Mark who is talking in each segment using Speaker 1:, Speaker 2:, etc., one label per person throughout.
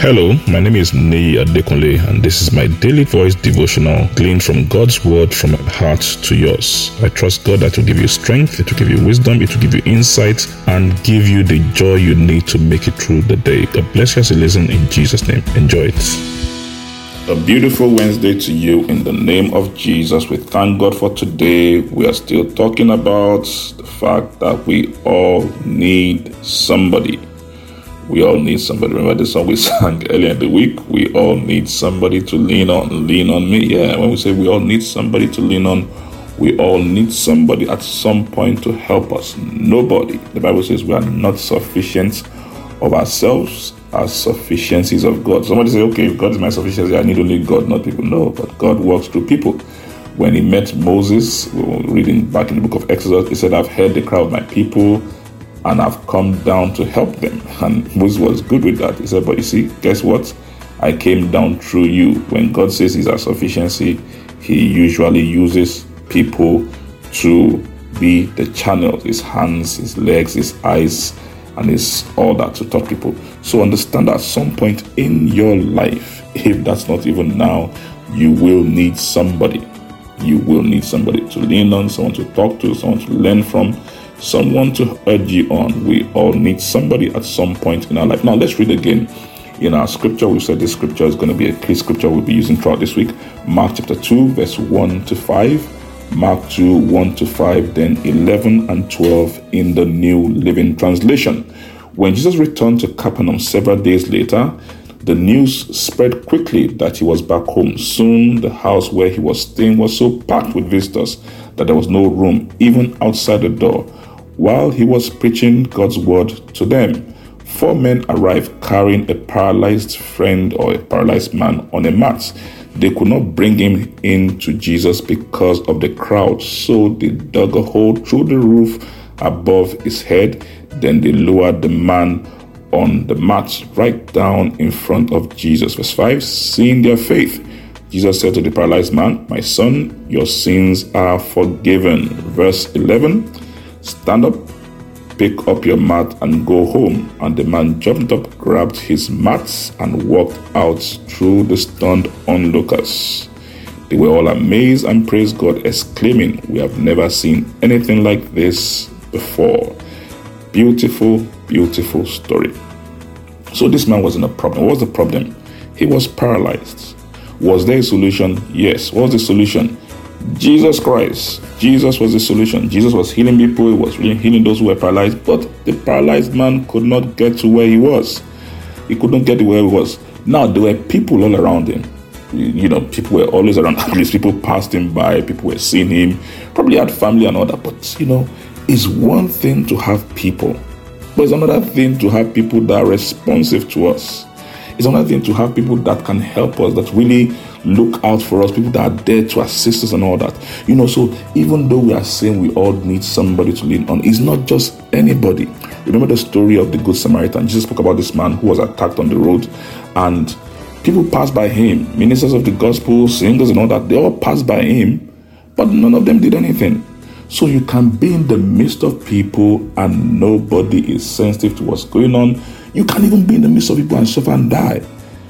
Speaker 1: Hello, my name is Nei Adekunle, and this is my daily voice devotional gleaned from God's word from my heart to yours. I trust God that will give you strength, it will give you wisdom, it will give you insight, and give you the joy you need to make it through the day. God bless you as you listen in Jesus' name. Enjoy it. A beautiful Wednesday to you in the name of Jesus. We thank God for today. We are still talking about the fact that we all need somebody. We all need somebody. Remember the song we sang earlier in the week? We all need somebody to lean on. Lean on me. Yeah, when we say we all need somebody to lean on, we all need somebody at some point to help us. Nobody. The Bible says we are not sufficient of ourselves as sufficiencies of God. Somebody say, okay, if God is my sufficiency, I need only God, not people. No, but God works through people. When he met Moses, we were reading back in the book of Exodus, he said, I've heard the cry of my people and I've come down to help them. And Moses was good with that. He said, But you see, guess what? I came down through you. When God says He's our sufficiency, He usually uses people to be the channel, His hands, His legs, His eyes, and His all that to touch people. So understand at some point in your life, if that's not even now, you will need somebody. You will need somebody to lean on, someone to talk to, someone to learn from someone to urge you on. We all need somebody at some point in our life. Now, let's read again in our scripture. We said this scripture is going to be a key scripture we'll be using throughout this week. Mark chapter 2, verse 1 to 5. Mark 2, 1 to 5, then 11 and 12 in the New Living Translation. When Jesus returned to Capernaum several days later, the news spread quickly that he was back home. Soon, the house where he was staying was so packed with visitors that there was no room, even outside the door. While he was preaching God's word to them, four men arrived carrying a paralyzed friend or a paralyzed man on a mat. They could not bring him in to Jesus because of the crowd, so they dug a hole through the roof above his head. Then they lowered the man on the mat right down in front of Jesus. Verse 5 Seeing their faith, Jesus said to the paralyzed man, My son, your sins are forgiven. Verse 11 Stand up, pick up your mat, and go home. And the man jumped up, grabbed his mats, and walked out through the stunned onlookers. They were all amazed and praised God, exclaiming, We have never seen anything like this before. Beautiful, beautiful story. So this man was in a problem. What was the problem? He was paralyzed. Was there a solution? Yes. What was the solution? Jesus Christ. Jesus was the solution. Jesus was healing people, he was healing those who were paralyzed, but the paralyzed man could not get to where he was. He couldn't get to where he was. Now, there were people all around him. You know, people were always around. At least people passed him by, people were seeing him, probably had family and all that. But, you know, it's one thing to have people, but it's another thing to have people that are responsive to us. It's another thing to have people that can help us, that really look out for us, people that are there to assist us and all that. You know, so even though we are saying we all need somebody to lean on, it's not just anybody. Remember the story of the Good Samaritan? Jesus spoke about this man who was attacked on the road and people passed by him. Ministers of the gospel, singers, and all that, they all passed by him, but none of them did anything. So you can be in the midst of people and nobody is sensitive to what's going on. You can even be in the midst of people and suffer and die.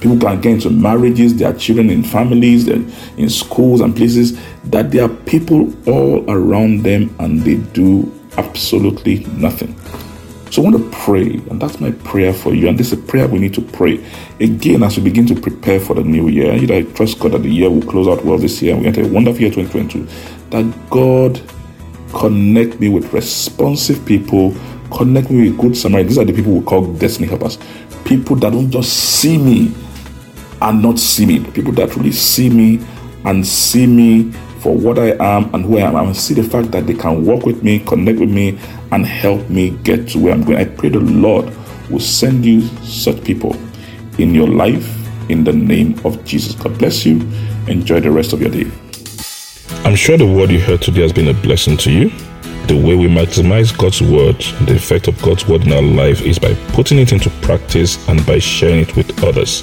Speaker 1: People can get into marriages, their children in families, in schools and places that there are people all around them and they do absolutely nothing. So I want to pray, and that's my prayer for you. And this is a prayer we need to pray again as we begin to prepare for the new year. You know, I trust God that the year will close out well this year. We enter a wonderful year 2022. That God connect me with responsive people, connect me with good Samaritans. These are the people we call destiny helpers. People that don't just see me and not see me. People that really see me and see me for what I am and who I am, and see the fact that they can work with me, connect with me, and help me get to where I'm going. I pray the Lord will send you such people in your life in the name of Jesus. God bless you. Enjoy the rest of your day. I'm sure the word you heard today has been a blessing to you. The way we maximize God's word, the effect of God's word in our life is by putting it into practice and by sharing it with others.